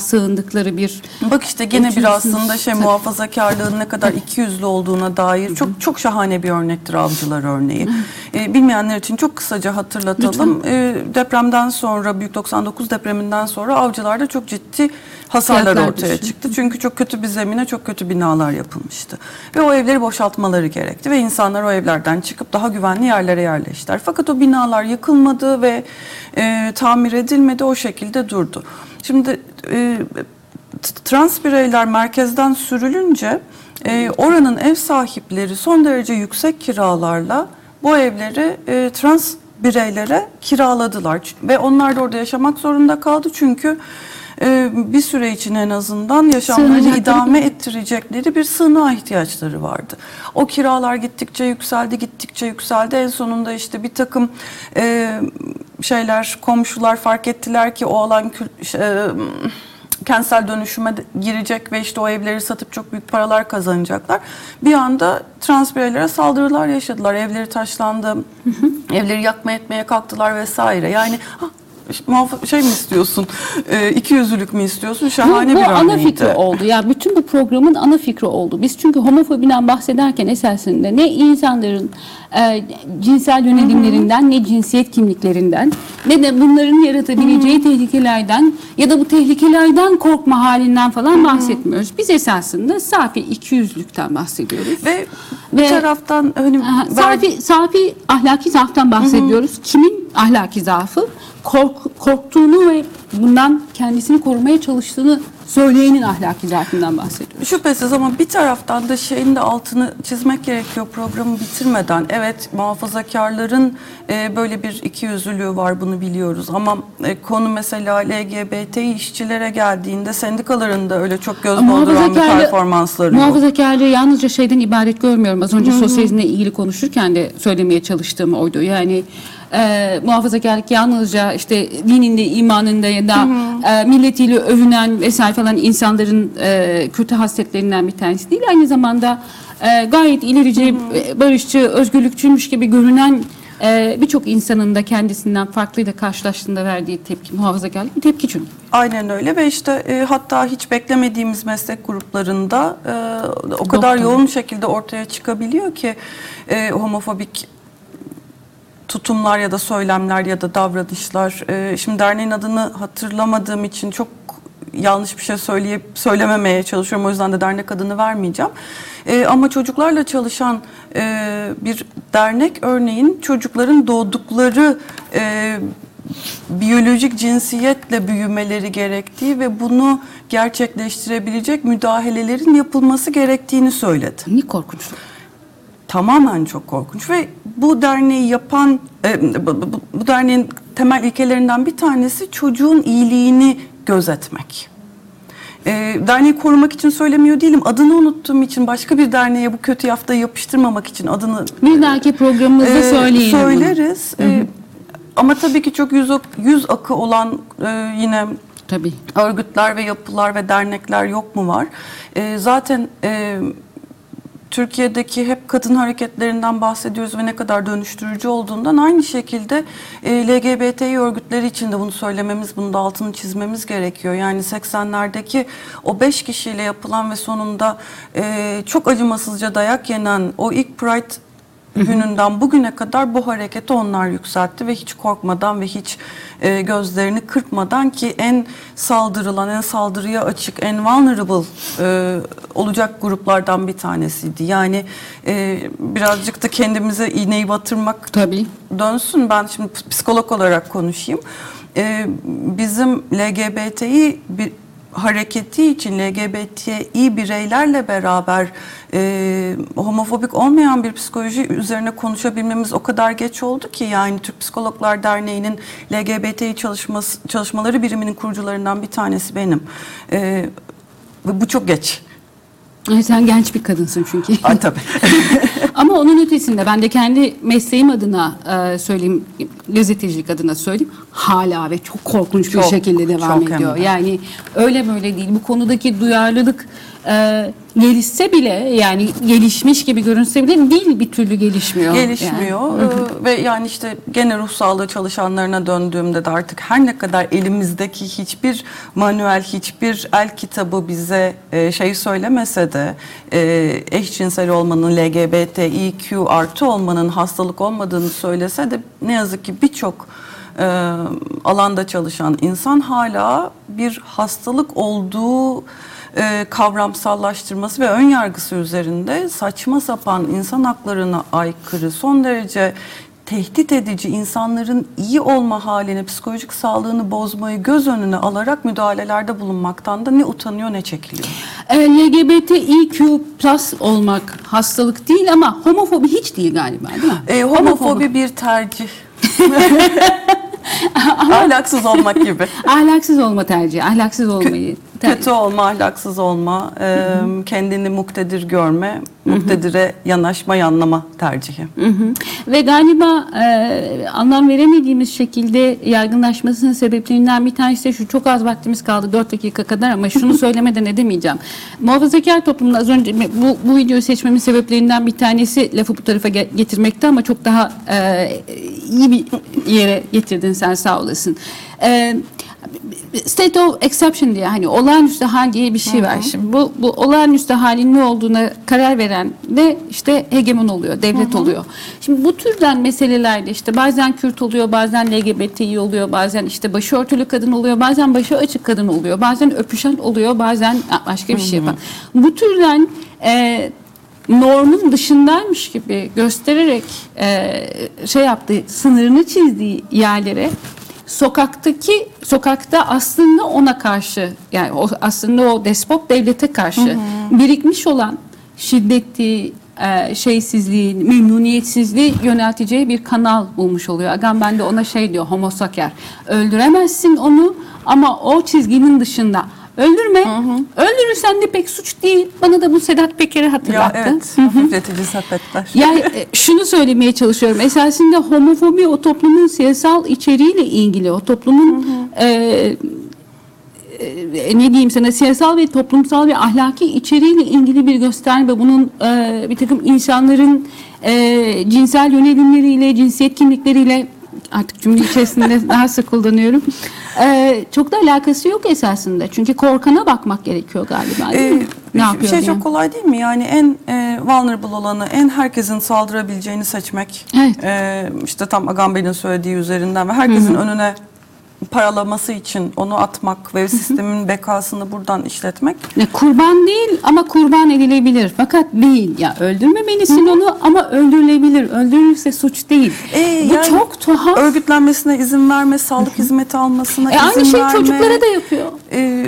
sığındıkları bir Bak işte gene bir aslında şey Tabii. muhafazakarlığın ne kadar ikiyüzlü olduğuna dair çok çok şahane bir örnektir avcılar örneği. Ee, bilmeyenler için çok kısaca hatırlatalım. Ee, depremden sonra büyük 99 depreminden sonra avcılarda çok ciddi hasarlar Fiyatlar ortaya düştü. çıktı. Çünkü çok kötü bir zemine çok kötü binalar yapılmıştı. Ve o evleri boşaltmaları gerekti ve insanlar o evlerden çıkıp daha güvenli yerlere yerleştiler. Fakat o binalar yıkılmadı ve e, tamir edilmedi o şekilde durdu. Şimdi e, trans bireyler merkezden sürülünce e, oranın ev sahipleri son derece yüksek kiralarla bu evleri e, trans bireylere kiraladılar ve onlar da orada yaşamak zorunda kaldı çünkü e, bir süre için en azından yaşamlarını idame ettirecekleri bir sığınağa ihtiyaçları vardı. O kiralar gittikçe yükseldi, gittikçe yükseldi. En sonunda işte bir takım e, şeyler, komşular fark ettiler ki o alan e, kentsel dönüşüme girecek ve işte o evleri satıp çok büyük paralar kazanacaklar. Bir anda trans bireylere saldırılar yaşadılar. Evleri taşlandı, evleri yakma etmeye kalktılar vesaire. Yani ah, şey mi istiyorsun, e, iki yüzlülük mü istiyorsun? Şahane bu, bu bir ana örneğiydi. fikri oldu. Ya bütün bu programın ana fikri oldu. Biz çünkü homofobiden bahsederken esasında ne insanların e, cinsel yönelimlerinden ne cinsiyet kimliklerinden ne de bunların yaratabileceği tehlikelerden ya da bu tehlikelerden korkma halinden falan bahsetmiyoruz. Biz esasında safi ikiyüzlükten bahsediyoruz. Ve bir Ve- taraftan hani Aha, ver- safi, safi ahlaki zaaftan bahsediyoruz. Kimin ahlaki zaafı? Kork- korktuğunu ve bundan kendisini korumaya çalıştığını söyleyenin ahlaki zaafından bahsediyoruz. Şüphesiz ama bir taraftan da şeyin de altını çizmek gerekiyor programı bitirmeden. Evet muhafazakarların e, böyle bir ikiyüzlülüğü var bunu biliyoruz. Ama e, konu mesela LGBT işçilere geldiğinde sendikaların da öyle çok göz dolduran bir performansları yok. muhafazakarlığı yalnızca şeyden ibaret görmüyorum. Az önce sosyalizmle ilgili konuşurken de söylemeye çalıştığım oydu. Yani e, muhafazakarlık yalnızca işte dininde, imanında ya da e, milletiyle övünen vesaire falan insanların e, kötü hasletlerinden bir tanesi değil. Aynı zamanda e, gayet ilerici, e, barışçı, özgürlükçüymüş gibi görünen e, birçok insanın da kendisinden farklıyla karşılaştığında verdiği tepki, muhafazakarlık bir tepki çünkü. Aynen öyle ve işte e, hatta hiç beklemediğimiz meslek gruplarında e, o kadar Doktor. yoğun şekilde ortaya çıkabiliyor ki e, homofobik tutumlar ya da söylemler ya da davranışlar. E, şimdi derneğin adını hatırlamadığım için çok yanlış bir şey söyleyip söylememeye çalışıyorum. O yüzden de dernek adını vermeyeceğim. E, ama çocuklarla çalışan e, bir dernek örneğin çocukların doğdukları e, biyolojik cinsiyetle büyümeleri gerektiği ve bunu gerçekleştirebilecek müdahalelerin yapılması gerektiğini söyledi. Ne korkunç. Tamamen çok korkunç ve bu derneği yapan e, bu, bu- bu derneğin temel ilkelerinden bir tanesi çocuğun iyiliğini gözetmek. E, derneği korumak için söylemiyor değilim. Adını unuttuğum için başka bir derneğe bu kötü yaftayı yapıştırmamak için adını Bir dahaki programımızda ee, söyleyelim. Söyleriz. Ee, ama tabii ki çok yüz, yüz akı olan e, yine Tabii. örgütler ve yapılar ve dernekler yok mu var? Ee, zaten e, Türkiye'deki hep kadın hareketlerinden bahsediyoruz ve ne kadar dönüştürücü olduğundan aynı şekilde e, LGBTİ örgütleri için de bunu söylememiz, bunun da altını çizmemiz gerekiyor. Yani 80'lerdeki o beş kişiyle yapılan ve sonunda e, çok acımasızca dayak yenen o ilk Pride gününden bugüne kadar bu hareketi onlar yükseltti ve hiç korkmadan ve hiç e, gözlerini kırpmadan ki en saldırılan, en saldırıya açık, en vulnerable e, olacak gruplardan bir tanesiydi. Yani e, birazcık da kendimize iğneyi batırmak Tabii. dönsün. Ben şimdi psikolog olarak konuşayım. E, bizim LGBTİ bir hareketi için LGBTİ bireylerle beraber e, homofobik olmayan bir psikoloji üzerine konuşabilmemiz o kadar geç oldu ki yani Türk Psikologlar Derneği'nin LGBTİ çalışması, çalışmaları biriminin kurucularından bir tanesi benim. E, bu çok geç. Ay, sen genç bir kadınsın çünkü. Ay tabii. Ama onun ötesinde ben de kendi mesleğim adına e, söyleyeyim, gazetecilik adına söyleyeyim. Hala ve çok korkunç bir Çok, şekilde devam çok hem ediyor. de. Yani öyle böyle değil. Bu konudaki duyarlılık e, gelişse bile yani gelişmiş gibi görünse bile dil bir türlü gelişmiyor. gelişmiyor Yani. Ee, ve yani işte gene ruh sağlığı çalışanlarına döndüğümde de artık her ne kadar elimizdeki hiçbir manuel, hiçbir el kitabı bize e, şey söylemese de e, eşcinsel olmanın, LGBTİQ artı olmanın hastalık olmadığını söylese de ne yazık ki birçok e, alanda çalışan insan hala bir hastalık olduğu e, kavramsallaştırması ve ön yargısı üzerinde saçma sapan insan haklarına aykırı, son derece tehdit edici insanların iyi olma halini, psikolojik sağlığını bozmayı göz önüne alarak müdahalelerde bulunmaktan da ne utanıyor ne çekiliyor. E, LGBTİQ plus olmak hastalık değil ama homofobi hiç değil galiba değil mi? E, homofobi bir tercih. Ahlaksız olmak gibi. Ahlaksız olma tercihi, ahlaksız olmayı. Kötü olma, ahlaksız olma, e, kendini muktedir görme, muktedire yanaşma, yanlama tercihi. Hı hı. Ve galiba e, anlam veremediğimiz şekilde yaygınlaşmasının sebeplerinden bir tanesi de şu çok az vaktimiz kaldı 4 dakika kadar ama şunu söylemeden edemeyeceğim. Muhafazakar toplumda az önce bu, bu videoyu seçmemin sebeplerinden bir tanesi lafı bu tarafa ge- getirmekti ama çok daha e, iyi bir yere getirdin sen sağ olasın. E, state of exception diye hani olağanüstü hal diye bir şey var. Şimdi bu, bu olağanüstü halin ne olduğuna karar veren de işte hegemon oluyor, devlet oluyor. Şimdi bu türden meselelerde işte bazen Kürt oluyor, bazen LGBTİ oluyor, bazen işte başörtülü kadın oluyor, bazen başı açık kadın oluyor, bazen öpüşen oluyor, bazen başka bir şey yapan. Bu türden e, normun dışındaymış gibi göstererek e, şey yaptığı, sınırını çizdiği yerlere sokaktaki sokakta aslında ona karşı yani o aslında o despot devlete karşı birikmiş olan şiddeti e, şeysizliği, memnuniyetsizliği yönelteceği bir kanal bulmuş oluyor. Agam ben de ona şey diyor homosaker. Öldüremezsin onu ama o çizginin dışında. Öldürme. Öldürürsen de pek suç değil. Bana da bu Sedat Peker'i Ya hatırlattı. evet, Hı hı. hafifletici sepetler. Yani e, şunu söylemeye çalışıyorum. Esasında homofobi o toplumun siyasal içeriğiyle ilgili. O toplumun e, e, ne diyeyim sana siyasal ve toplumsal ve ahlaki içeriğiyle ilgili bir gösterme. Bunun e, bir takım insanların e, cinsel yönelimleriyle, cinsiyet kimlikleriyle artık cümle içerisinde daha sık kullanıyorum. E, çok da alakası yok esasında. Çünkü korkana bakmak gerekiyor galiba. değil mi? Ee, ne bir yapıyor şey diye. çok kolay değil mi? Yani en e, vulnerable olanı, en herkesin saldırabileceğini seçmek. Evet. E, işte tam Agamben'in söylediği üzerinden ve herkesin önüne paralaması için onu atmak ve sistemin bekasını buradan işletmek. Ne, kurban değil ama kurban edilebilir. Fakat değil. Ya öldürmemelisin onu ama öldürülebilir. Öldürülürse suç değil. Ee, Bu yani çok tuhaf. Örgütlenmesine izin verme, sağlık hizmeti almasına E, izin aynı şey verme. çocuklara da yapıyor. e,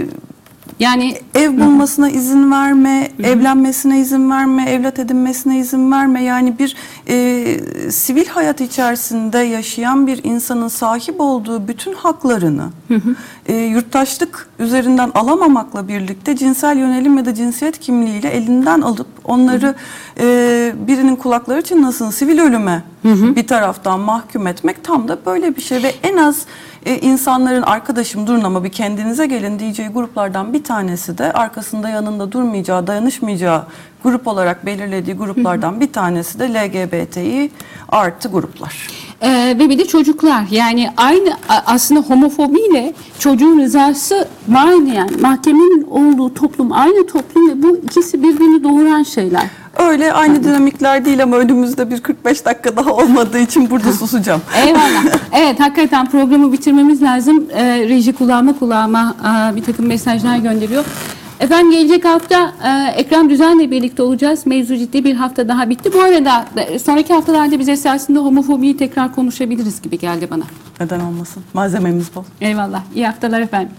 Yani ev bulmasına izin verme, evlenmesine izin verme, evlat edinmesine izin verme. Yani bir e, sivil hayat içerisinde yaşayan bir insanın sahip olduğu bütün haklarını e, yurttaşlık üzerinden alamamakla birlikte cinsel yönelim ya da cinsiyet kimliğiyle elinden alıp onları e, birinin kulakları çınlasın sivil ölüme bir taraftan mahkum etmek tam da böyle bir şey. Ve en az e, insanların arkadaşım durun ama bir kendinize gelin diyeceği gruplardan bir tanesi de arkasında yanında durmayacağı, dayanışmayacağı grup olarak belirlediği gruplardan bir tanesi de LGBTİ artı gruplar. e, ve bir de çocuklar. Yani aynı aslında homofobiyle çocuğun rızası var diyen mahkemenin olduğu toplum aynı toplum ve bu ikisi birbirini doğuran şeyler. Öyle aynı dinamikler değil ama önümüzde bir 45 dakika daha olmadığı için burada susacağım. Eyvallah. Evet hakikaten programı bitirmemiz lazım. Ee, reji kulağıma kulağıma e, bir takım mesajlar gönderiyor. Efendim gelecek hafta e, Ekrem Düzen'le birlikte olacağız. Mevzu ciddi bir hafta daha bitti. Bu arada e, sonraki haftalarda biz esasında homofobiyi tekrar konuşabiliriz gibi geldi bana. Neden olmasın? Malzememiz bol. Eyvallah. İyi haftalar efendim.